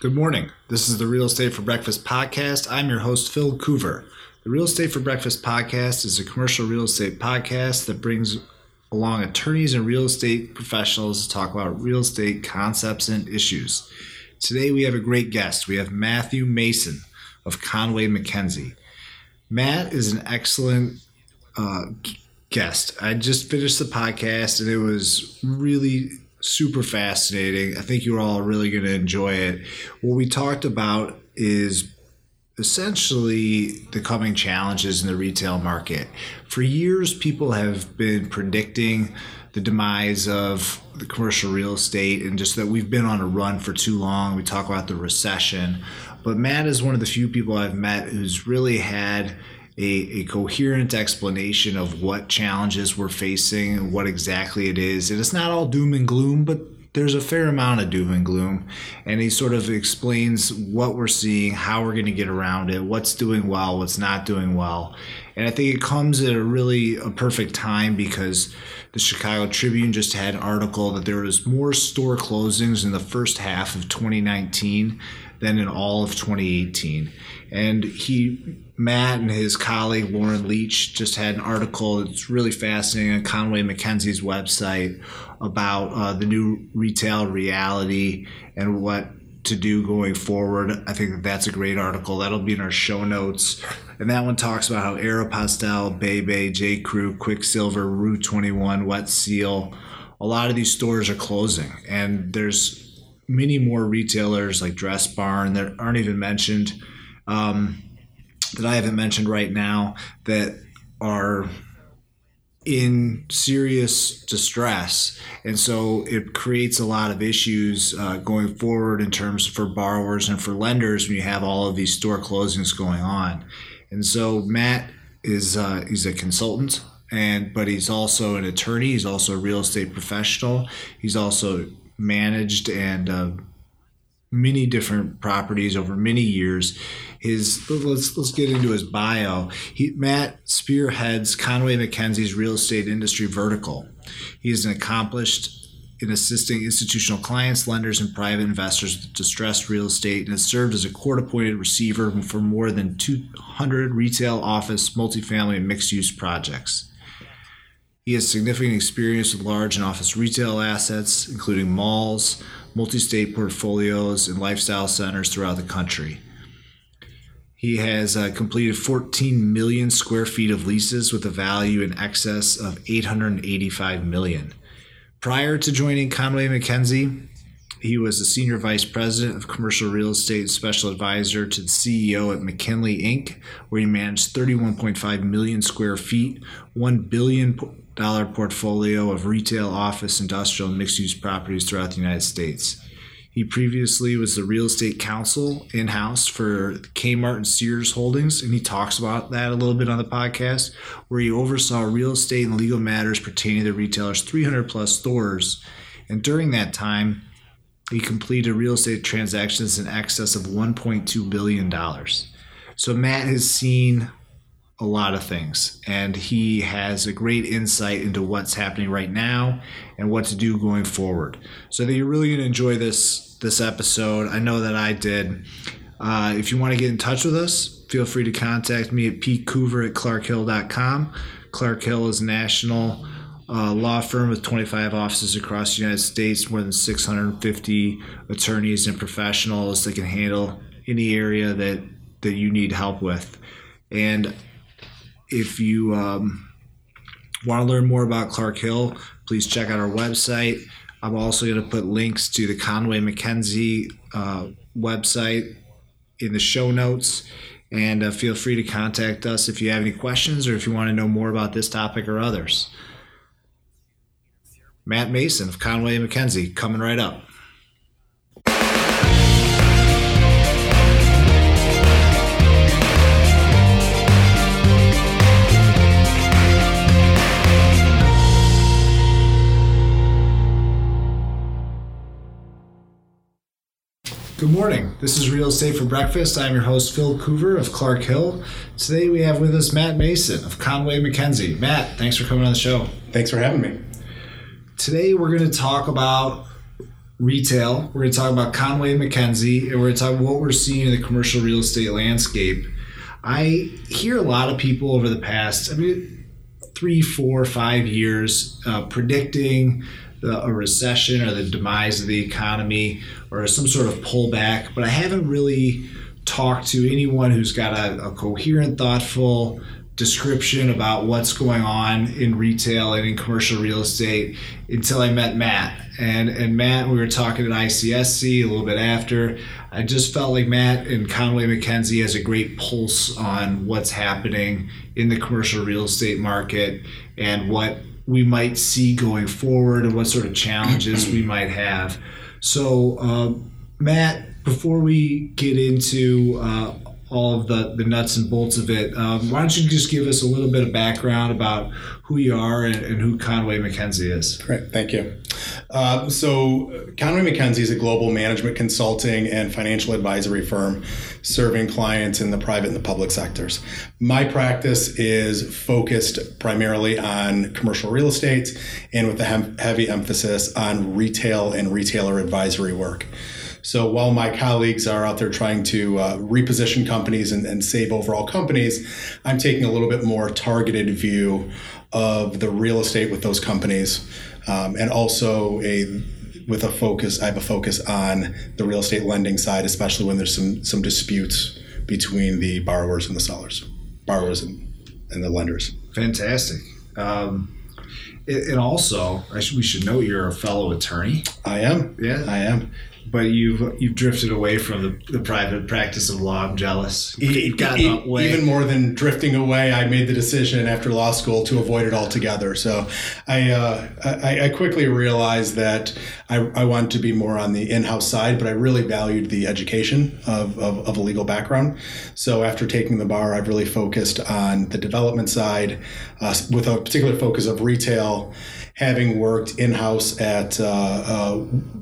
Good morning. This is the Real Estate for Breakfast podcast. I'm your host, Phil Coover. The Real Estate for Breakfast podcast is a commercial real estate podcast that brings along attorneys and real estate professionals to talk about real estate concepts and issues. Today we have a great guest. We have Matthew Mason of Conway MacKenzie. Matt is an excellent uh, guest. I just finished the podcast and it was really super fascinating. I think you're all really going to enjoy it. What we talked about is essentially the coming challenges in the retail market. For years, people have been predicting the demise of the commercial real estate and just that we've been on a run for too long. We talk about the recession. But Matt is one of the few people I've met who's really had a, a coherent explanation of what challenges we're facing and what exactly it is. And it's not all doom and gloom, but there's a fair amount of doom and gloom. And he sort of explains what we're seeing, how we're going to get around it, what's doing well, what's not doing well. And I think it comes at a really a perfect time because the Chicago Tribune just had an article that there was more store closings in the first half of 2019 than in all of 2018. And he, Matt and his colleague Lauren Leach just had an article that's really fascinating on Conway MacKenzie's website about uh, the new retail reality and what to do going forward. I think that that's a great article. That'll be in our show notes. And that one talks about how Aeropostale, Bebe, J. Crew, Quiksilver, Rue 21, Wet Seal, a lot of these stores are closing. And there's many more retailers like Dress Barn that aren't even mentioned um, that I haven't mentioned right now that are in serious distress. And so it creates a lot of issues uh, going forward in terms for borrowers and for lenders when you have all of these store closings going on. And so matt is uh, he's a consultant and but he's also an attorney. He's also a real estate professional. He's also managed and uh, many different properties over many years. His let's let's get into his bio. He, Matt spearheads Conway MacKenzie's real estate industry vertical. He is an accomplished in assisting institutional clients, lenders, and private investors with distressed real estate and has served as a court appointed receiver for more than 200 retail, office, multifamily, and mixed use projects. He has significant experience with large and office retail assets, including malls, multi state portfolios, and lifestyle centers throughout the country. He has uh, completed 14 million square feet of leases with a value in excess of 885 million. Prior to joining Conway MacKenzie, he was a senior vice president of commercial real estate special advisor to the CEO at McKinley Inc., where he managed 31.5 million square feet, 1 billion portfolio of retail, office, industrial, and mixed use properties throughout the United States. He previously was the real estate counsel in house for Kmart and Sears Holdings, and he talks about that a little bit on the podcast, where he oversaw real estate and legal matters pertaining to the retailer's 300 plus stores. And during that time, he completed real estate transactions in excess of $1.2 billion. So Matt has seen a lot of things. And he has a great insight into what's happening right now and what to do going forward. So that you're really going to enjoy this this episode. I know that i did. Uh, if you want to get in touch with us feel free to contact me at pcoover at clarkhill.com clark hill is a national uh, law firm with 25 offices across the united states more than 650 attorneys and professionals that can handle any area that that you need help with. And if you um, want to learn more about Clark Hill, please check out our website. I'm also going to put links to the Conway MacKenzie uh, website in the show notes. And uh, feel free to contact us if you have any questions or if you want to know more about this topic or others. Matt Mason of Conway MacKenzie coming right up. Good morning. This is Real Estate for Breakfast. I'm your host, Phil Coover of Clark Hill. Today we have with us Matt Mason of Conway MacKenzie. Matt, thanks for coming on the show. Thanks for having me. Today we're going to talk about retail. We're going to talk about Conway MacKenzie, and we're going to talk about what we're seeing in the commercial real estate landscape. I hear a lot of people over the past, I mean, three, four, five years uh, predicting the, a recession or the demise of the economy or some sort of pullback, but I haven't really talked to anyone who's got a, a coherent, thoughtful description about what's going on in retail and in commercial real estate until I met Matt. And and Matt, we were talking at ICSC a little bit after. I just felt like Matt and Conway MacKenzie has a great pulse on what's happening in the commercial real estate market and what we might see going forward and what sort of challenges we might have. So, uh, Matt, before we get into uh, all of the, the nuts and bolts of it, um, why don't you just give us a little bit of background about who you are and, and who Conway MacKenzie is? Great, thank you. Uh, so, Conway MacKenzie is a global management consulting and financial advisory firm serving clients in the private and the public sectors. My practice is focused primarily on commercial real estate and with a heavy emphasis on retail and retailer advisory work. So while my colleagues are out there trying to uh, reposition companies and, and, save overall companies, I'm taking a little bit more targeted view of the real estate with those companies, um, and also a with a focus. I have a focus on the real estate lending side, especially when there's some some disputes between the borrowers and the sellers, borrowers and, and the lenders. Fantastic. Um, and also, should, we should note you're a fellow attorney. I am. Yeah, I am but you've you've drifted away from the, the private practice of law. I'm jealous. Away. Even more than drifting away, I made the decision after law school to avoid it altogether. So I uh, I, I, quickly realized that I, I wanted to be more on the in-house side, but I really valued the education of, of, of a legal background. So after taking the bar, I've really focused on the development side uh, with a particular focus of retail having worked in-house at uh, uh,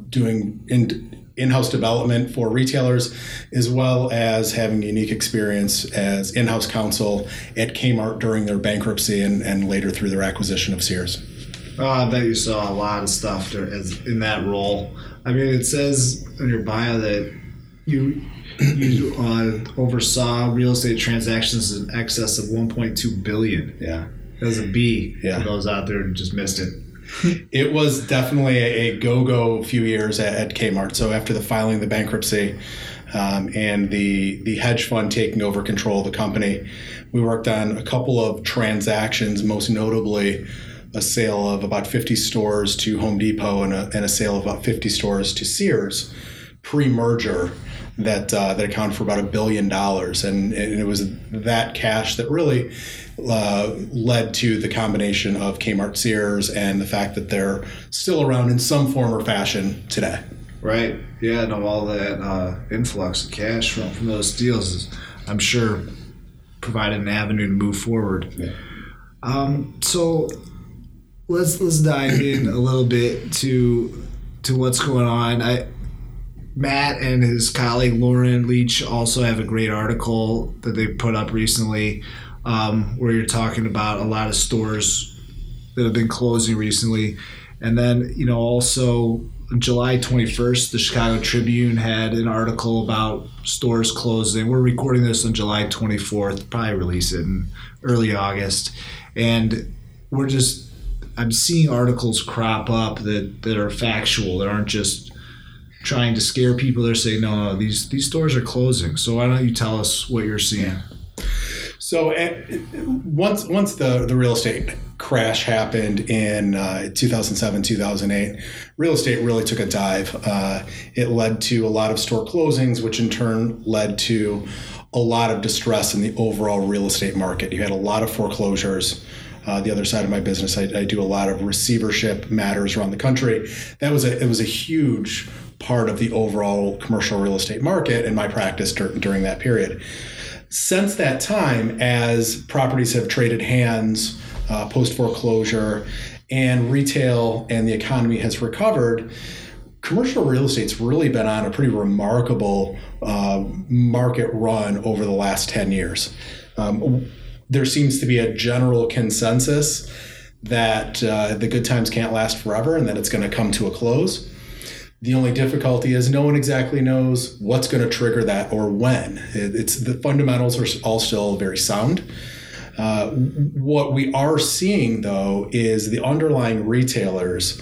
doing in, in-house development for retailers, as well as having unique experience as in-house counsel at Kmart during their bankruptcy and, and later through their acquisition of Sears. Oh, I bet you saw a lot of stuff in that role. I mean, it says in your bio that you you uh, oversaw real estate transactions in excess of 1.2 billion. Yeah, that was a B. Yeah, for those out there who just missed it it was definitely a, go-go few years at, at, Kmart. So after the filing the bankruptcy um, and the the hedge fund taking over control of the company, we worked on a couple of transactions, most notably a sale of about 50 stores to Home Depot and a, and a sale of about 50 stores to Sears pre-merger that uh, that accounted for about a billion dollars, and, and, it was that cash that really uh, led to the combination of Kmart Sears and the fact that they're still around in some form or fashion today. Right. Yeah. No, all that uh, influx of cash from, from those deals is, I'm sure, provided an avenue to move forward. Yeah. Um, so let's let's dive in a little bit to to what's going on. I Matt and his colleague Lauren Leach also have a great article that they put up recently um, where you're talking about a lot of stores that have been closing recently. And then, you know, also July 21st, the Chicago Tribune had an article about stores closing. We're recording this on July 24th, probably release it in early August. And we're just, I'm seeing articles crop up that, that are factual, that aren't just trying to scare people. They're saying, no, no, these, these stores are closing. So why don't you tell us what you're seeing? So uh, once once the the real estate crash happened in uh, 2007 2008, real estate really took a dive. Uh, it led to a lot of store closings, which in turn led to a lot of distress in the overall real estate market. You had a lot of foreclosures. Uh, the other side of my business, I, I, do a lot of receivership matters around the country. That was a it was a huge part of the overall commercial real estate market in my practice dur- during that period. Since that time, as properties have traded hands uh, post foreclosure and retail and the economy has recovered, commercial real estate's really been on a pretty remarkable uh, market run over the last 10 years. Um, there seems to be a general consensus that uh, the good times can't last forever and that it's going to come to a close. The only difficulty is no one exactly knows what's going to trigger that or when. It, it's the fundamentals are all still very sound. Uh, what we are seeing though is the underlying retailers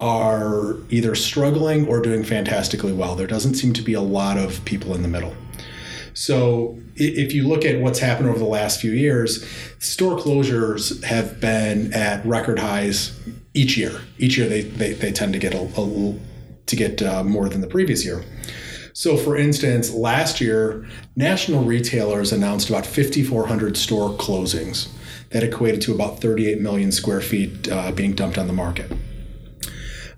are either struggling or doing fantastically well. There doesn't seem to be a lot of people in the middle. So if you look at what's happened over the last few years, store closures have been at record highs each year. Each year they, they, they tend to get a, a to get uh, more than the previous year. So, for instance, last year, national retailers announced about 5,400 store closings. That equated to about 38 million square feet uh, being dumped on the market.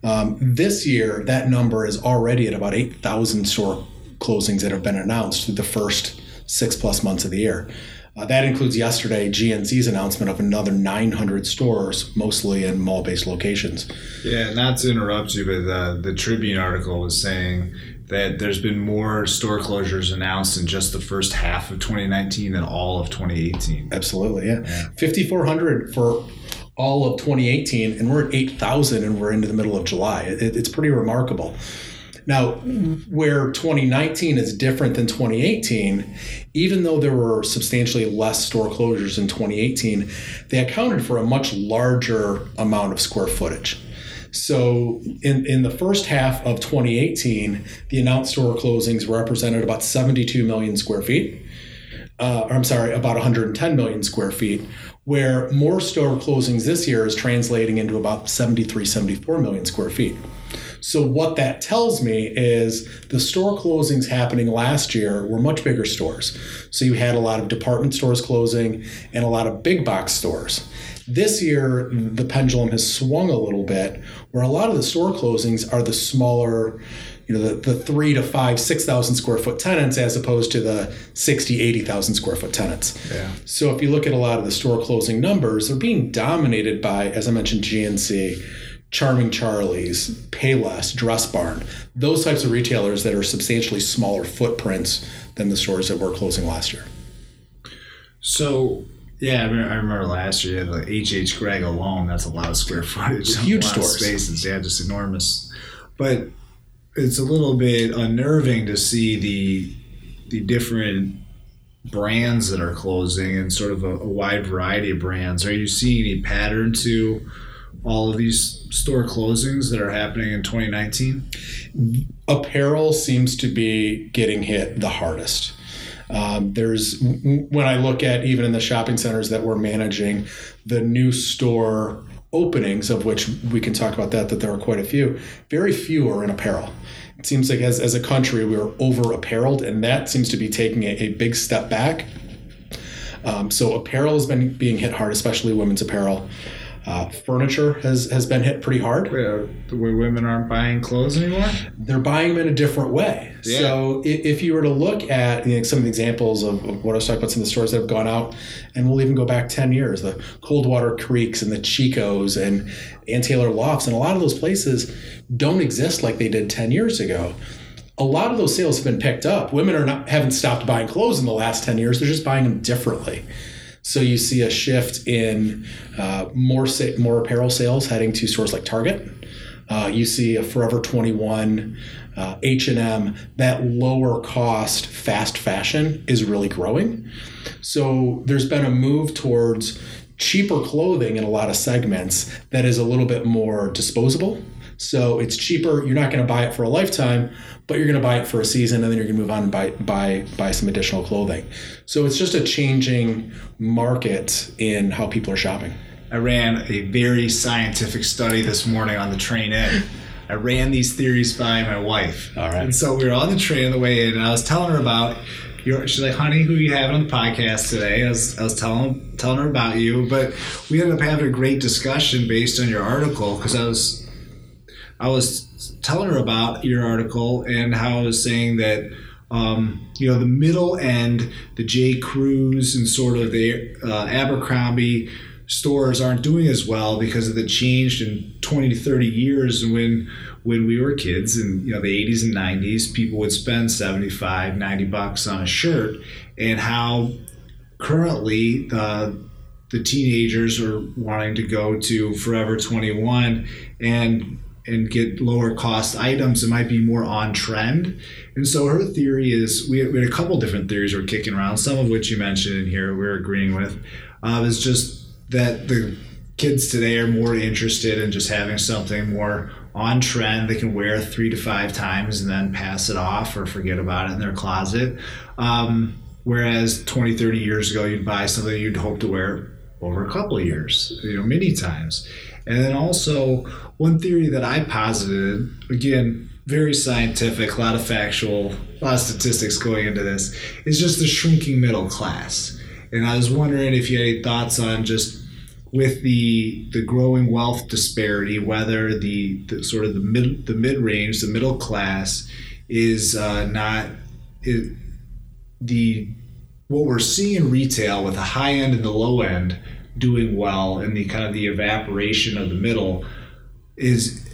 Um, this year, that number is already at about 8,000 store closings that have been announced through the first six plus months of the year. Uh, that includes yesterday GNC's announcement of another 900 stores, mostly in mall based locations. Yeah, not to interrupt you, but the, the Tribune article was saying that there's been more store closures announced in just the first half of 2019 than all of 2018. Absolutely, yeah. yeah. 5,400 for all of 2018, and we're at 8,000 and we're into the middle of July. It, it's pretty remarkable. Now, where 2019 is different than 2018, even though there were substantially less store closures in 2018, they accounted for a much larger amount of square footage. So, in, in the first half of 2018, the announced store closings represented about 72 million square feet. Uh, I'm sorry, about 110 million square feet, where more store closings this year is translating into about 73, 74 million square feet. So what that tells me is the store closings happening last year were much bigger stores. So you had a lot of department stores closing and a lot of big box stores. This year, the pendulum has swung a little bit, where a lot of the store closings are the smaller, you know, the, the three to five, 6,000 square foot tenants as opposed to the 60, 80,000 square foot tenants. Yeah. So if you look at a lot of the store closing numbers, they're being dominated by, as I mentioned, GNC Charming Charlie's, Payless, Dress Barn, those types of retailers that are substantially smaller footprints than the stores that were closing last year. So, yeah, I remember, I remember last year, the HH Gregg alone, that's a lot of square footage. Huge stores. spaces, yeah, just enormous. But it's a little bit unnerving to see the the different brands that are closing and sort of a, a wide variety of brands. Are you seeing any pattern to all of these store closings that are happening in 2019? Apparel seems to be getting hit the hardest. Um, there's when I look at even in the shopping centers that we're managing, the new store openings of which we can talk about that that there are quite a few. Very few are in apparel. It seems like as, as a country we are over appareled, and that seems to be taking a, a big step back. Um, so apparel has been being hit hard, especially women's apparel. Uh, furniture has, has been hit pretty hard. Yeah, the way women aren't buying clothes anymore? They're buying them in a different way. Yeah. So if you were to look at you know, some of the examples of, of, what I was talking about, some of the stores that have gone out, and we'll even go back 10 years, the Coldwater Creeks and the Chicos and Ann Taylor Lofts, and a lot of those places don't exist like they did 10 years ago. A lot of those sales have been picked up. Women are not haven't stopped buying clothes in the last 10 years. They're just buying them differently. So you see a shift in uh, more sa- more apparel sales heading to stores like Target. Uh, you see a Forever 21, uh, H&M. That lower cost fast fashion is really growing. So there's been a move towards cheaper clothing in a lot of segments that is a little bit more disposable. So it's cheaper. You're not going to buy it for a lifetime, but you're going to buy it for a season and then you're going to move on and buy buy buy some additional clothing. So it's just a changing market in how people are shopping. I ran a very scientific study this morning on the train in. I ran these theories by my wife. All right. And so we were on the train on the way in, and I was telling her about your, she's like, honey, who you having on the podcast today? I was, I was telling telling her about you, but we ended up having a great discussion based on your article because I was I was telling her about your article and how I was saying that um, you know the middle end, the J. Crews and sort of the uh, Abercrombie stores aren't doing as well because of the change in 20 to 30 years when when we were kids in you know the 80s and 90s people would spend 75 90 bucks on a shirt and how currently the the teenagers are wanting to go to forever 21 and and get lower cost items that might be more on trend. And so her theory is we had, we had a couple different theories we're kicking around, some of which you mentioned in here we're agreeing with, uh, is just that the kids today are more interested in just having something more on trend they can wear three to five times and then pass it off or forget about it in their closet. Um, whereas 20, 30 years ago, you'd buy something you'd hope to wear over a couple years, you know, many times. And then also, one theory that I posited, again, very scientific, a lot of factual, a lot of statistics going into this, is just the shrinking middle class. And I was wondering if you had any thoughts on just with the the growing wealth disparity, whether the, the sort of the mid the mid range, the middle class, is uh, not it, the what we're seeing in retail with the high end and the low end doing well, and the kind of the evaporation of the middle is.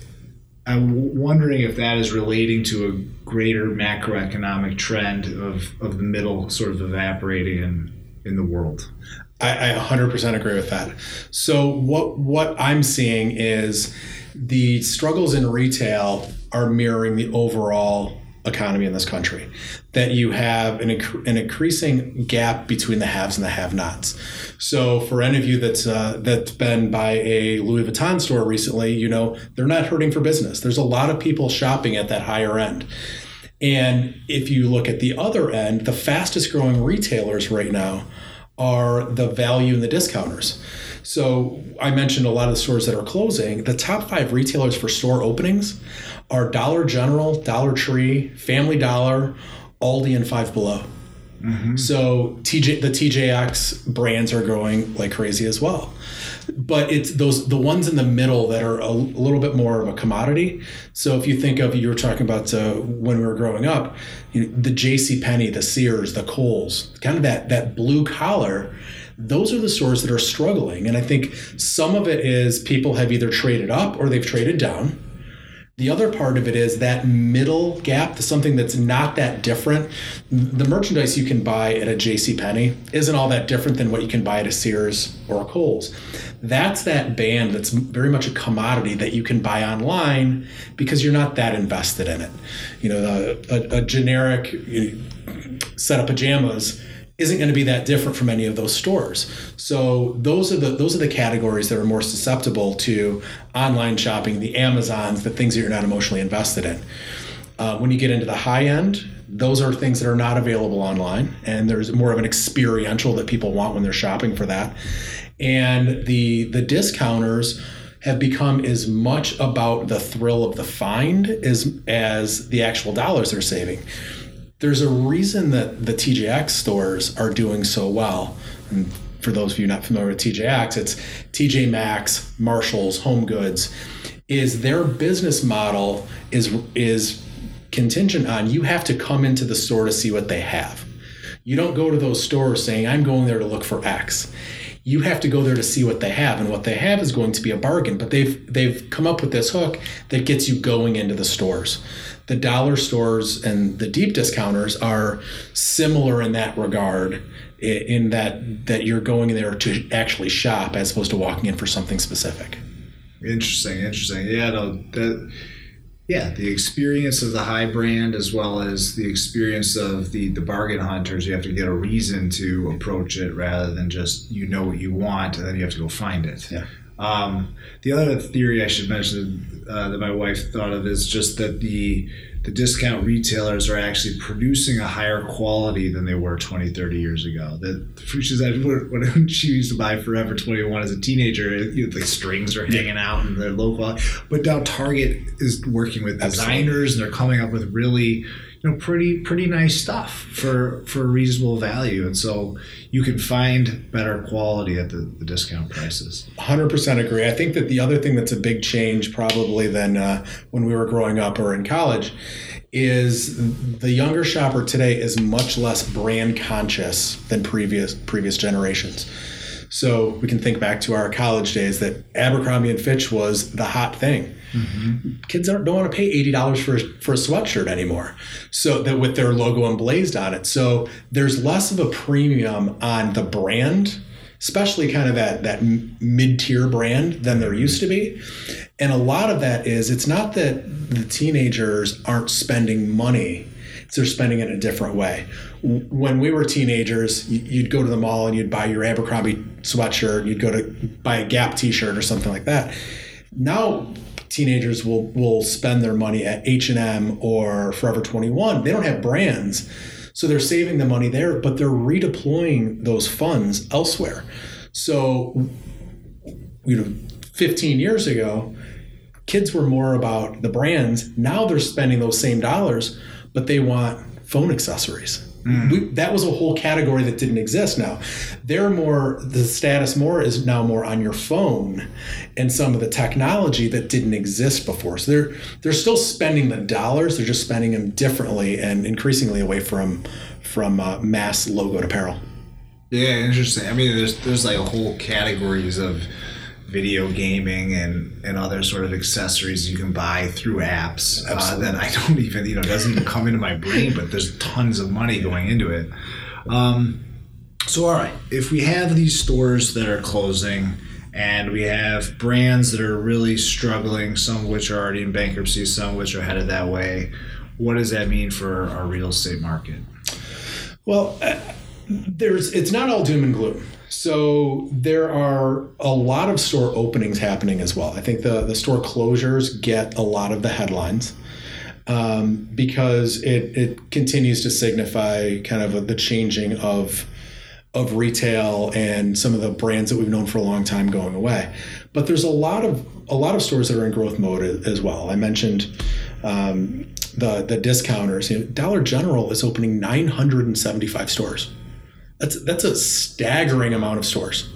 I'm wondering if that is relating to a greater macroeconomic trend of, of the middle sort of evaporating in, in the world. I, I 100% agree with that. So what what I'm seeing is the struggles in retail are mirroring the overall economy in this country. That you have an, an increasing gap between the haves and the have-nots. So for any of you that's uh, that's been by a Louis Vuitton store recently, you know they're not hurting for business. There's a lot of people shopping at that higher end. And if you look at the other end, the fastest growing retailers right now are the value and the discounters. So I mentioned a lot of the stores that are closing. The top five retailers for store openings are Dollar General, Dollar Tree, Family Dollar, Aldi, and Five Below. Mm-hmm. So TJ the TJX brands are growing like crazy as well. But it's those the ones in the middle that are a, a little bit more of a commodity. So if you think of you were talking about uh, when we were growing up, you know, the J.C. Penney, the Sears, the Kohl's, kind of that that blue collar. Those are the stores that are struggling, and I think some of it is people have either traded up or they've traded down the other part of it is that middle gap, something that's not that different. The merchandise you can buy at a J.C. Penney isn't all that different than what you can buy at a Sears or a Kohl's. That's that band that's very much a commodity that you can buy online because you're not that invested in it. You know, the, a, a generic set of pajamas isn't going to be that different from any of those stores. So those are the those are the categories that are more susceptible to online shopping, the Amazons, the things that you're not emotionally invested in. Uh, when you get into the high end, those are things that are not available online, and there's more of an experiential that people want when they're shopping for that. And the the discounters have become as much about the thrill of the find as as the actual dollars they're saving there's a reason that the TJX stores are doing so well. And for those of you not familiar with TJX, it's TJ Maxx, Marshalls, Home Goods. Is their business model is is contingent on you have to come into the store to see what they have. You don't go to those stores saying I'm going there to look for X you have to go there to see what they have and what they have is going to be a bargain but they've they've come up with this hook that gets you going into the stores the dollar stores and the deep discounters are similar in that regard in that that you're going there to actually shop as opposed to walking in for something specific. Interesting interesting. Yeah no that yeah the experience of the high brand as well as the experience of the the bargain hunters you have to get a reason to approach it rather than just you know what you want and then you have to go find it. Yeah um, the other theory I should mention uh, that my wife thought of is just that the the discount retailers are actually producing a higher quality than they were 20, 30 years ago. That she said when she used to buy Forever 21 as a teenager, you know, the strings are hanging out and they're low quality. But now Target is working with designers Absolutely. and they're coming up with really you know pretty pretty nice stuff for for reasonable value. And so you can find better quality at the, the discount prices. 100% agree. I think that the other thing that's a big change probably than uh, when we were growing up or in college is the younger shopper today is much less brand conscious than previous previous generations so we can think back to our college days that Abercrombie and Fitch was the hot thing. Mm-hmm. Kids don't, don't want to pay eighty dollars for for a sweatshirt anymore. So that with their logo emblazed on it. So there's less of a premium on the brand especially kind of that that mid tier brand than there used to be. And a lot of that is it's not that the teenagers aren't spending money; it's they're spending it in a different way. When we were teenagers, you'd go to the mall and you'd buy your Abercrombie sweatshirt, you'd go to buy a Gap T-shirt or something like that. Now teenagers will will spend their money at H&M or Forever 21. They don't have brands. So they're saving the money there, but they're redeploying those funds elsewhere. So you know 15 years ago, kids were more about the brands. Now they're spending those same dollars, but they want phone accessories. Mm. We, that was a whole category that didn't exist now. They're more, the status more is now more on your phone and some of the technology that didn't exist before. So they're, they're still spending the dollars, they're just spending them differently and increasingly away from, from uh, mass logoed apparel. Yeah, interesting. I mean, there's, there's like a whole categories of, video gaming and, and other sort of accessories you can buy through apps uh, that I don't even, you know, doesn't even come into my brain, but there's tons of money going into it. Um, so, all right, if we have these stores that are closing and we have brands that are really struggling, some of which are already in bankruptcy, some of which are headed that way, what does that mean for our real estate market? Well, uh, there's it's not all doom and gloom. So there are a lot of store openings happening as well. I think the, the store closures get a lot of the headlines um, because it, it continues to signify kind of a, the changing of of retail and some of the brands that we've known for a long time going away. But there's a lot of a lot of stores that are in growth mode as well. I mentioned um, the the discounters. You know, Dollar General is opening 975 stores. That's that's a staggering amount of stores.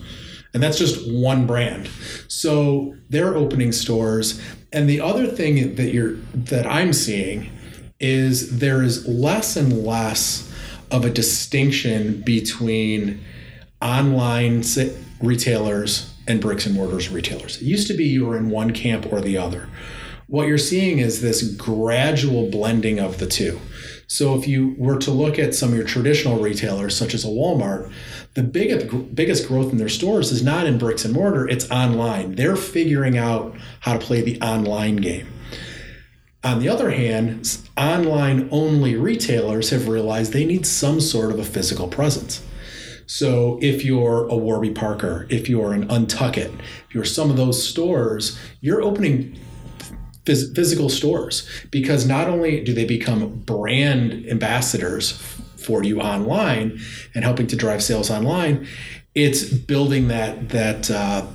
And that's just one brand. So they're opening stores. And the other thing that you're that I'm seeing is there is less and less of a distinction between online retailers and bricks and mortars retailers. It used to be you were in one camp or the other. What you're seeing is this gradual blending of the two. So if you were to look at some of your traditional retailers, such as a Walmart, the biggest biggest growth in their stores is not in bricks and mortar; it's online. They're figuring out how to play the online game. On the other hand, online only retailers have realized they need some sort of a physical presence. So if you're a Warby Parker, if you're an Untuckit, if you're some of those stores, you're opening phys- physical stores because not only do they become brand ambassadors for you online and helping to drive sales online, it's building that that uh,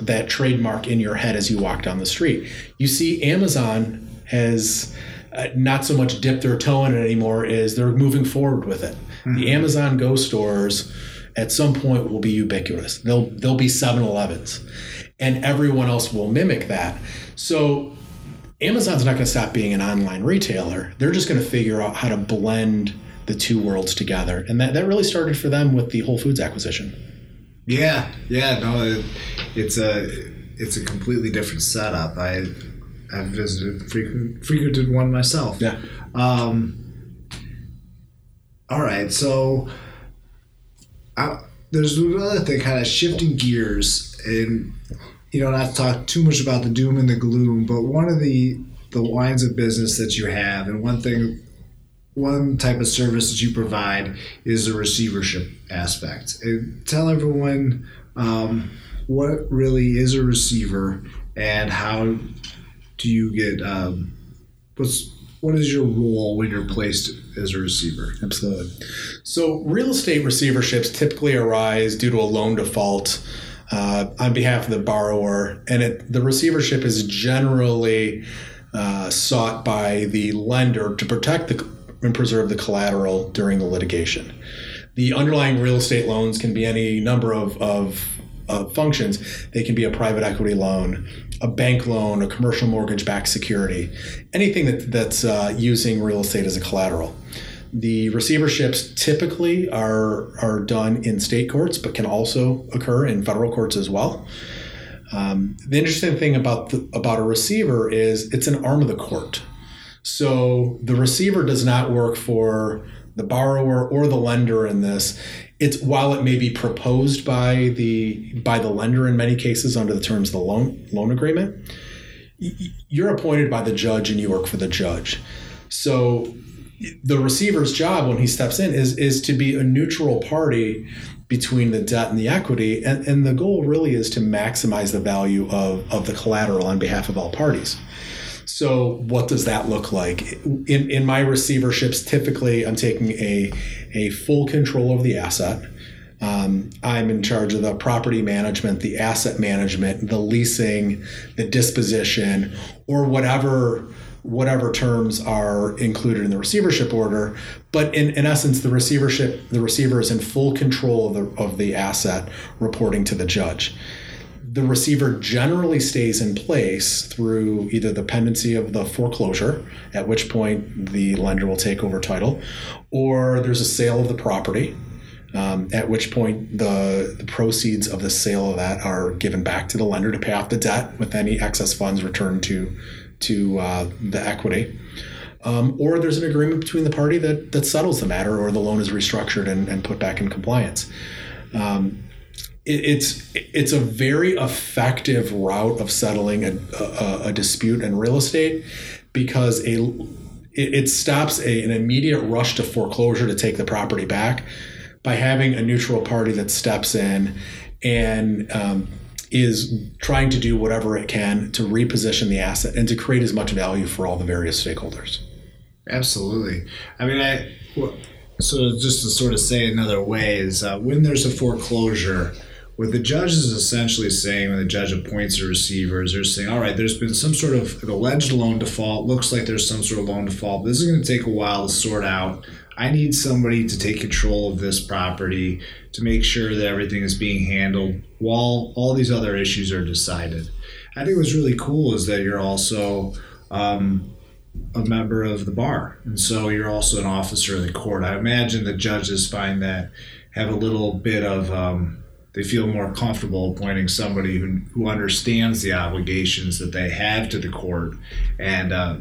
that trademark in your head as you walk down the street. You see, Amazon has uh, not so much dipped their toe in it anymore; is they're moving forward with it. Mm-hmm. The Amazon Go stores at some point will be ubiquitous. They'll they'll be 7-Elevens, and everyone else will mimic that. So Amazon's not going to stop being an online retailer. They're just going to figure out how to blend the two worlds together. And that, that really started for them with the Whole Foods acquisition. Yeah, yeah, no, it, it's a it's a completely different setup. I I've visited frequent, frequented one myself. Yeah. Um, all right, so I, there's another thing, kind of shifting gears, and you know, not to talk too much about the doom and the gloom, but one of the the lines of business that you have, and one thing, one type of service that you provide is the receivership aspect. And tell everyone um, what really is a receiver and how do you get um, what's what is your role when you're placed as a receiver? Absolutely. So, real estate receiverships typically arise due to a loan default uh, on behalf of the borrower, and it, the receivership is generally uh, sought by the lender to protect the, and preserve the collateral during the litigation. The underlying real estate loans can be any number of, of, functions. They can be a private equity loan, a bank loan, a commercial mortgage backed security, anything that, that's uh, using real estate as a collateral. The receiverships typically are are done in state courts, but can also occur in federal courts as well. Um, the interesting thing about the, about a receiver is it's an arm of the court. So the receiver does not work for the borrower or the lender in this it's while it may be proposed by the by the lender in many cases under the terms of the loan loan agreement you're appointed by the judge and you work for the judge so the receiver's job when he steps in is is to be a neutral party between the debt and the equity and, and the goal really is to maximize the value of, of the collateral on behalf of all parties so what does that look like? In, in my receiverships, typically I'm taking a, a full control of the asset. Um, I'm in charge of the property management, the asset management, the leasing, the disposition, or whatever whatever terms are included in the receivership order. But in, in essence, the receivership, the receiver is in full control of the, of the asset reporting to the judge the receiver generally stays in place through either the pendency of the foreclosure, at which point the lender will take over title, or there's a sale of the property, um, at which point the, the proceeds of the sale of that are given back to the lender to pay off the debt with any excess funds returned to, to uh, the equity. Um, or there's an agreement between the party that, that settles the matter, or the loan is restructured and, and put back in compliance. Um, it's it's a very effective route of settling a, a, a dispute in real estate because a it, it stops a, an immediate rush to foreclosure to take the property back by having a neutral party that steps in and um, is trying to do whatever it can to reposition the asset and to create as much value for all the various stakeholders. Absolutely. I mean, I so just to sort of say another way is uh, when there's a foreclosure what the judge is essentially saying when the judge appoints a receiver is they're saying, all right, there's been some sort of alleged loan default. Looks like there's some sort of loan default. This is going to take a while to sort out. I need somebody to take control of this property to make sure that everything is being handled while all these other issues are decided. I think what's really cool is that you're also um, a member of the bar, and so you're also an officer of the court. I imagine the judges find that have a little bit of um, they feel more comfortable appointing somebody who, who understands the obligations that they have to the court and uh,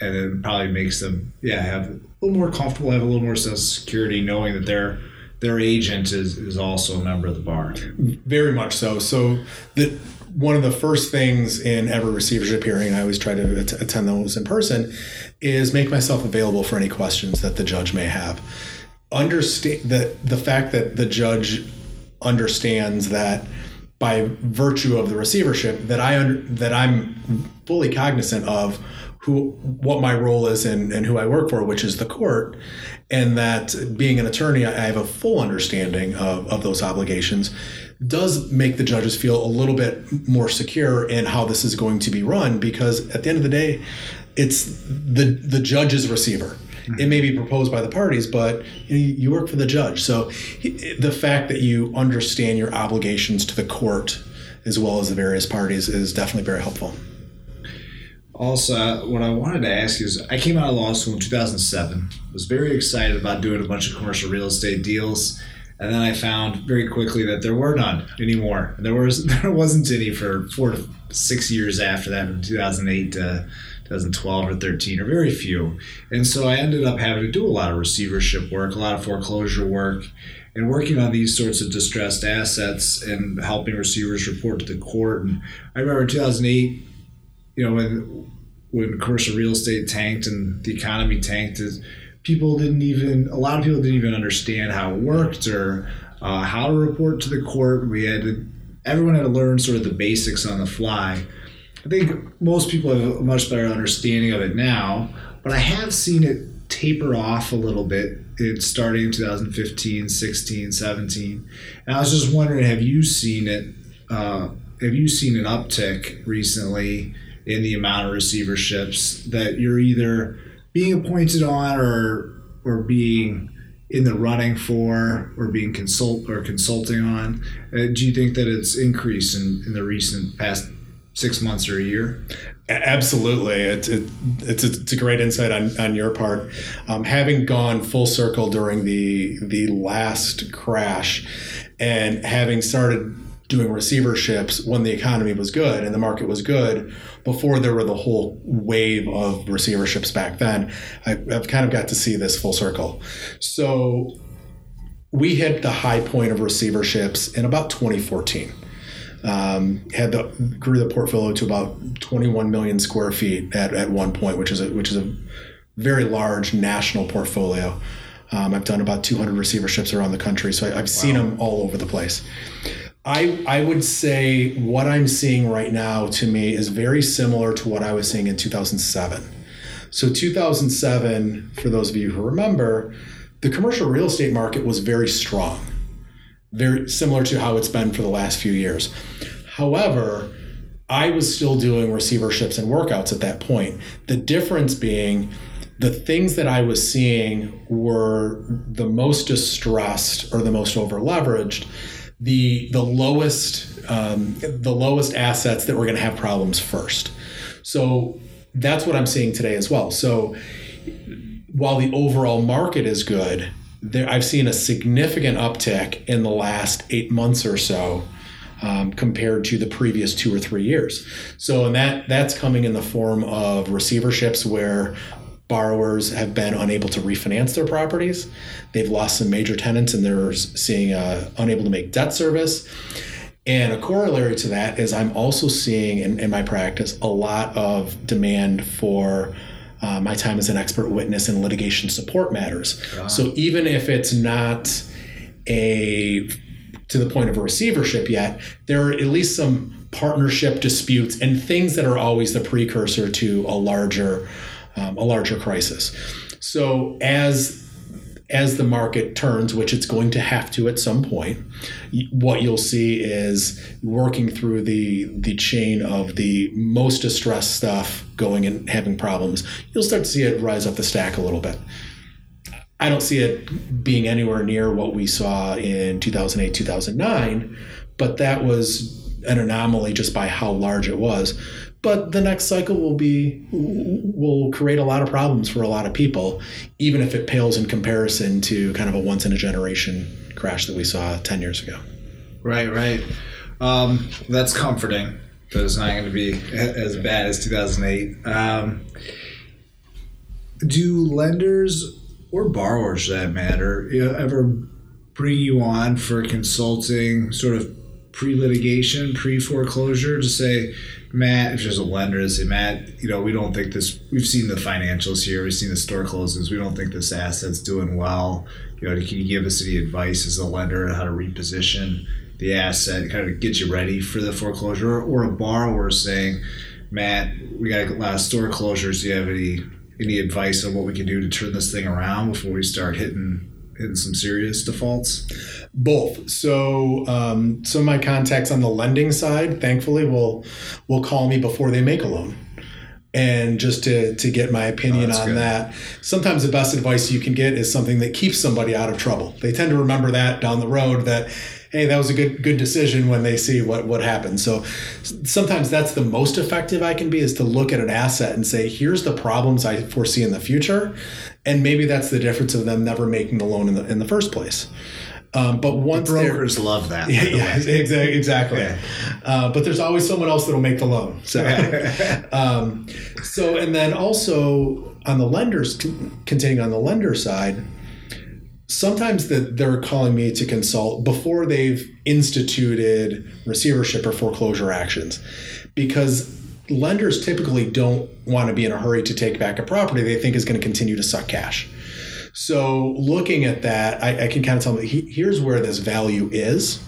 and it probably makes them yeah have a little more comfortable have a little more sense of security knowing that their their agent is, is also a member of the bar very much so. So the one of the first things in every receivership hearing i always try to attend those in person is make myself available for any questions that the judge may have. Understand that the fact that the judge understands that by virtue of the receivership that I that I'm fully cognizant of who what my role is and, and who I work for, which is the court, and that being an attorney, I have a full understanding of, of those obligations, does make the judges feel a little bit more secure in how this is going to be run because at the end of the day, it's the the judge's receiver it may be proposed by the parties, but you, know, you work for the judge. So the fact that you understand your obligations to the court as well as the various parties is definitely very helpful. Also, what I wanted to ask is I came out of law school in 2007, was very excited about doing a bunch of commercial real estate deals. And then I found very quickly that there were none anymore. There was there wasn't any for four to six years after that, from 2008 to 2012 or 13, or very few. And so I ended up having to do a lot of receivership work, a lot of foreclosure work, and working on these sorts of distressed assets and helping receivers report to the court. And I remember in 2008, you know, when when commercial real estate tanked and the economy tanked, is people didn't even a lot of people didn't even understand how it worked or uh, how to report to the court. We had to, everyone had to learn sort of the basics on the fly. I think most people have a much better understanding of it now, but I have seen it taper off a little bit. It's starting in 2015, 16, 17. And I was just wondering, have you seen it? Uh, have you seen an uptick recently in the amount of receiverships that you're either being appointed on or or being in the running for or being consult or consulting on? Uh, do you think that it's increased in, in the recent past six months or a year? Absolutely, it, it, it's, a, it's a great insight on, on your part. Um, having gone full circle during the the last crash, and having started doing receiverships when the economy was good and the market was good before there were the whole wave of receiverships back then. I, I've kind of got to see this full circle. So we hit the high point of receiverships in about 2014. Um, had the grew the portfolio to about 21 million square feet at, at one point, which is a which is a very large national portfolio. Um, I've done about 200 receiverships around the country, so I, have seen them all over the place. I, I would say what I'm seeing right now to me is very similar to what I was seeing in 2007. So, 2007, for those of you who remember, the commercial real estate market was very strong, very similar to how it's been for the last few years. However, I was still doing receiverships and workouts at that point. The difference being the things that I was seeing were the most distressed or the most over leveraged, the the lowest um, the lowest assets that we're going to have problems first. So that's what I'm seeing today as well. So while the overall market is good, there, I've seen a significant uptick in the last eight months or so. Um, compared to the previous two or three years. So, and that that's coming in the form of receiverships where borrowers have been unable to refinance their properties. They've lost some major tenants and they're seeing uh, unable to make debt service. And a corollary to that is I'm also seeing in, in my practice a lot of demand for uh, my time as an expert witness in litigation support matters. Ah. So even if it's not a to the point of a receivership yet, there are at least some partnership disputes and things that are always the precursor to a larger um, a larger crisis. So as as the market turns, which it's going to have to at some point, what you'll see is working through the the chain of the most distressed stuff going and having problems. You'll start to see it rise up the stack a little bit. I don't see it being anywhere near what we saw in 2008, 2009, but that was an anomaly just by how large it was but the next cycle will be will create a lot of problems for a lot of people even if it pales in comparison to kind of a once in a generation crash that we saw 10 years ago. Right right. Um, that's comforting that it's not going to be as bad as 2008 um, do lenders or borrowers that matter ever bring you on for consulting sort of pre-litigation pre-foreclosure to say Matt, if there's a lender, say, Matt, you know, we don't think this. We've seen the financials here. We've seen the store closings. We don't think this asset's doing well. You know, can you give us any advice as a lender on how to reposition the asset, kind of get you ready for the foreclosure, or a borrower saying, Matt, we got a lot of store closures. Do you have any any advice on what we can do to turn this thing around before we start hitting hitting some serious defaults? Both. So um, some of my contacts on the lending side, thankfully, will will call me before they make a loan. And just to, to get my opinion oh, on good. that, sometimes the best advice you can get is something that keeps somebody out of trouble. They tend to remember that down the road that, hey, that was a good good decision when they see what what happened. So sometimes that's the most effective I can be is to look at an asset and say, here's the problems I foresee in the future, and maybe that's the difference of them never making the loan in the in the first place. Um, but once the brokers love that. Yeah, yeah exactly. exactly. Yeah. Uh, but there's always someone else that'll make the loan. So, um, so and then also on the lenders, continuing on the lender side, sometimes that they're calling me to consult before they've instituted receivership or foreclosure actions, because lenders typically don't want to be in a hurry to take back a property they think is going to continue to suck cash. So looking at that, I, I can kind of tell them here's where this value is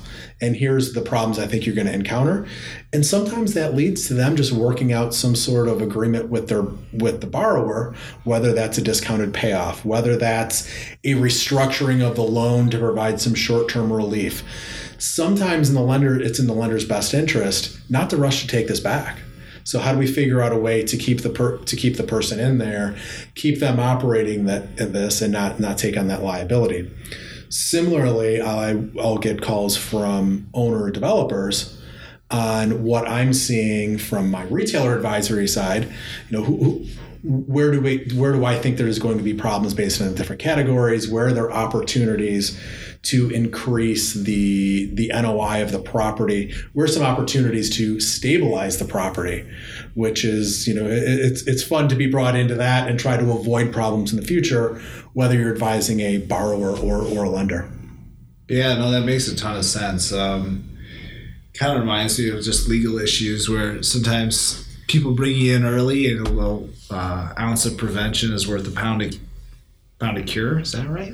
and here's the problems I think you're going to encounter. And sometimes that leads to them just working out some sort of agreement with their with the borrower, whether that's a discounted payoff, whether that's a restructuring of the loan to provide some short-term relief. Sometimes in the lender, it's in the lender's best interest not to rush to take this back. So how do we figure out a way to keep the per, to keep the person in there, keep them operating that this, and not not take on that liability? Similarly, I, I'll get calls from owner developers on what I'm seeing from my retailer advisory side. You know, who, who where do we where do I think there's going to be problems based on the different categories? Where are there opportunities to increase the the NOI of the property? Where are some opportunities to stabilize the property? Which is you know it, it's it's fun to be brought into that and try to avoid problems in the future, whether you're advising a borrower or or a lender. Yeah, no, that makes a ton of sense. Um, kind of reminds me of just legal issues where sometimes people bring you in early and little uh, ounce of prevention is worth a pound of pound of cure. Is that right?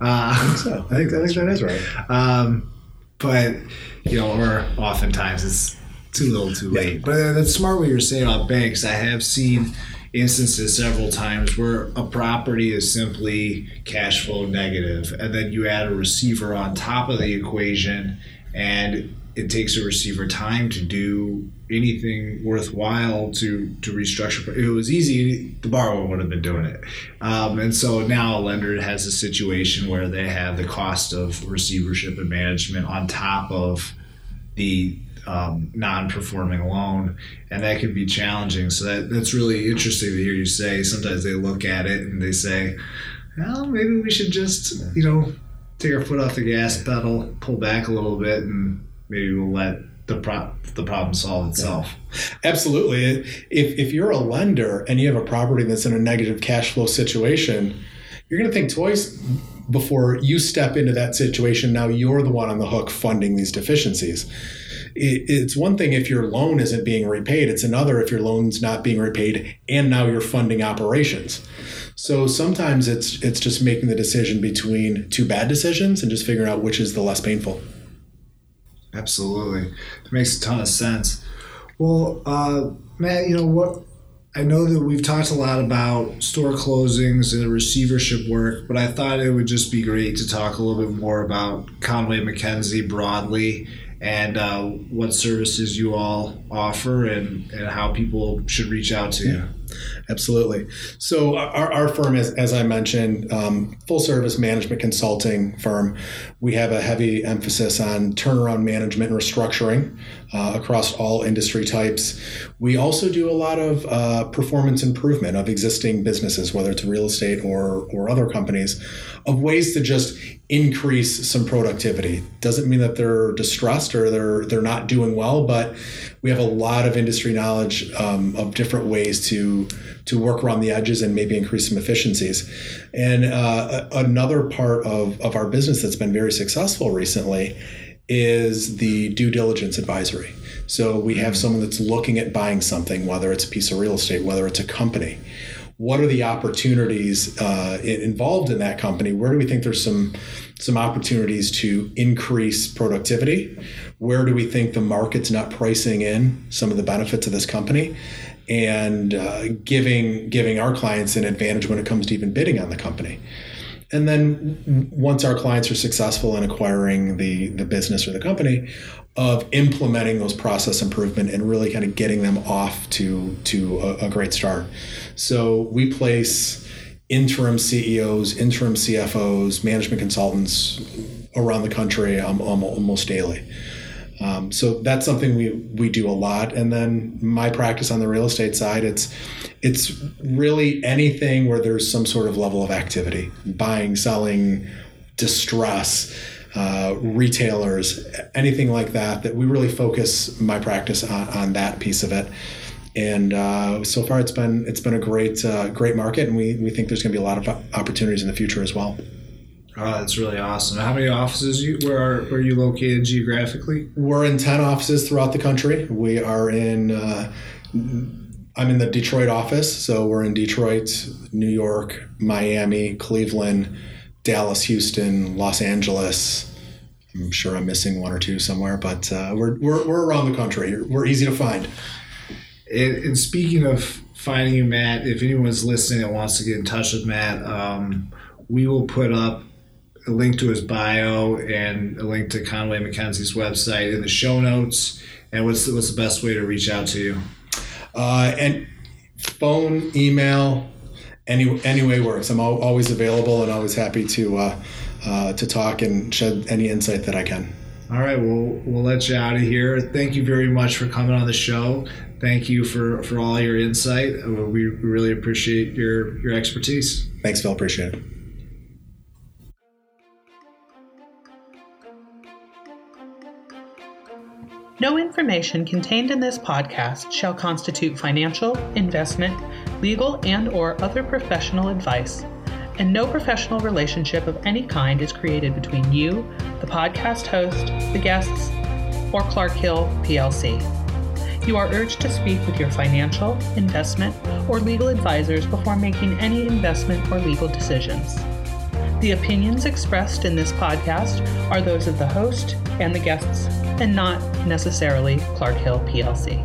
Uh, I think so. I think, I think that is right. Um, but you know, or oftentimes it's too little, too late. Yeah. But that's smart what you're saying about banks. I have seen instances several times where a property is simply cash flow negative, and then you add a receiver on top of the equation, and it takes a receiver time to do anything worthwhile to to restructure. If it was easy, the borrower would have been doing it. Um, and so now a lender has a situation where they have the cost of receivership and management on top of the um, non-performing loan, and that can be challenging. So that that's really interesting to hear you say. Sometimes they look at it and they say, "Well, maybe we should just you know." Take our foot off the gas pedal, pull back a little bit, and maybe we'll let the pro- the problem solve itself. Yeah. Absolutely. If if you're a lender and you have a property that's in a negative cash flow situation, you're going to think twice before you step into that situation. Now you're the one on the hook funding these deficiencies. It's one thing if your loan isn't being repaid, it's another if your loan's not being repaid and now you're funding operations. So sometimes it's it's just making the decision between two bad decisions and just figuring out which is the less painful. Absolutely, it makes a ton of sense. Well, uh, Matt, you know what? I know that we've talked a lot about store closings and receivership work, but I thought it would just be great to talk a little bit more about Conway MacKenzie broadly and uh, what services you all offer and, and how people should reach out to you. Absolutely. So our, our firm is, as I mentioned, um, full service management consulting firm. We have a heavy emphasis on turnaround management and restructuring uh, across all industry types. We also do a lot of uh, performance improvement of existing businesses, whether it's real estate or, or other companies, of ways to just increase some productivity. Doesn't mean that they're distressed or they're they're not doing well, but we have a lot of industry knowledge um, of different ways to to work around the edges and maybe increase some efficiencies. And uh, another part of, of our business that's been very successful recently is the due diligence advisory. So we have someone that's looking at buying something, whether it's a piece of real estate, whether it's a company what are the opportunities uh, involved in that company? Where do we think there's some some opportunities to increase productivity? Where do we think the market's not pricing in some of the benefits of this company? And uh, giving giving our clients an advantage when it comes to even bidding on the company. And then once our clients are successful in acquiring the, the business or the company, of implementing those process improvement and really kind of getting them off to to a, a great start. So we place interim CEOs, interim CFOs, management consultants around the country um, almost daily. Um, so that's something we we do a lot. And then my practice on the real estate side, it's it's really anything where there's some sort of level of activity, buying, selling, distress. Uh, retailers, anything like that, that we really focus my practice on, on that piece of it. And uh, so far, it's been it's been a great uh, great market, and we, we think there's going to be a lot of opportunities in the future as well. Oh, that's really awesome. How many offices you where are where are you located geographically? We're in ten offices throughout the country. We are in. Uh, I'm in the Detroit office, so we're in Detroit, New York, Miami, Cleveland, Dallas, Houston, Los Angeles. I'm sure I'm missing one or two somewhere, but uh, we're, we're, we're around the country. We're easy to find. And, and, speaking of finding you, Matt, if anyone's listening and wants to get in touch with Matt, um, we will put up a link to his bio and a link to Conway MacKenzie's website in the show notes. And what's the, what's the best way to reach out to you? Uh, and phone, email, any any way works. I'm always available and always happy to uh, uh, to talk and shed any insight that I can. All right, well, we'll let you out of here. Thank you very much for coming on the show. thank you for, for all your insight. Uh, We really appreciate your, your expertise. Thanks, Phil. Appreciate it. No information contained in this podcast shall constitute financial, investment, legal, and or other professional advice, and no professional relationship of any kind is created between you, the podcast host, the guests, or Clark Hill PLC. You are urged to speak with your financial, investment, or legal advisors before making any investment or legal decisions. The opinions expressed in this podcast are those of the host and the guests, and not necessarily Clark Hill PLC.